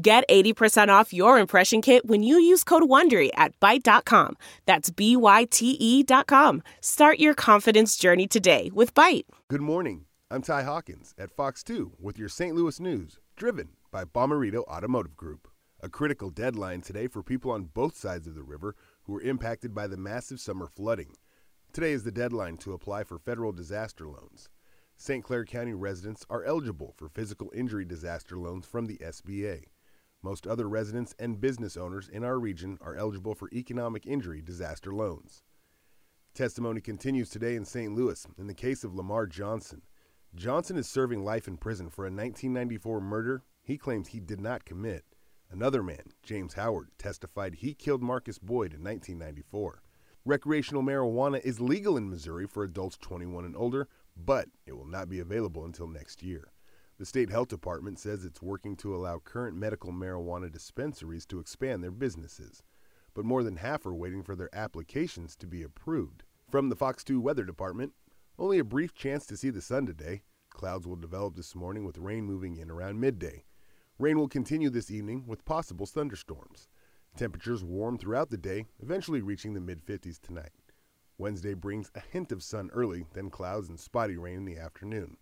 Get 80% off your impression kit when you use code WONDERY at Byte.com. That's B-Y-T-E dot com. Start your confidence journey today with Byte. Good morning. I'm Ty Hawkins at Fox 2 with your St. Louis news, driven by Bomarito Automotive Group. A critical deadline today for people on both sides of the river who were impacted by the massive summer flooding. Today is the deadline to apply for federal disaster loans. St. Clair County residents are eligible for physical injury disaster loans from the SBA. Most other residents and business owners in our region are eligible for economic injury disaster loans. Testimony continues today in St. Louis in the case of Lamar Johnson. Johnson is serving life in prison for a 1994 murder he claims he did not commit. Another man, James Howard, testified he killed Marcus Boyd in 1994. Recreational marijuana is legal in Missouri for adults 21 and older, but it will not be available until next year. The state health department says it's working to allow current medical marijuana dispensaries to expand their businesses, but more than half are waiting for their applications to be approved. From the Fox 2 Weather Department, only a brief chance to see the sun today. Clouds will develop this morning with rain moving in around midday. Rain will continue this evening with possible thunderstorms. Temperatures warm throughout the day, eventually reaching the mid 50s tonight. Wednesday brings a hint of sun early, then clouds and spotty rain in the afternoon.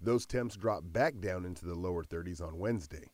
Those temps drop back down into the lower 30s on Wednesday.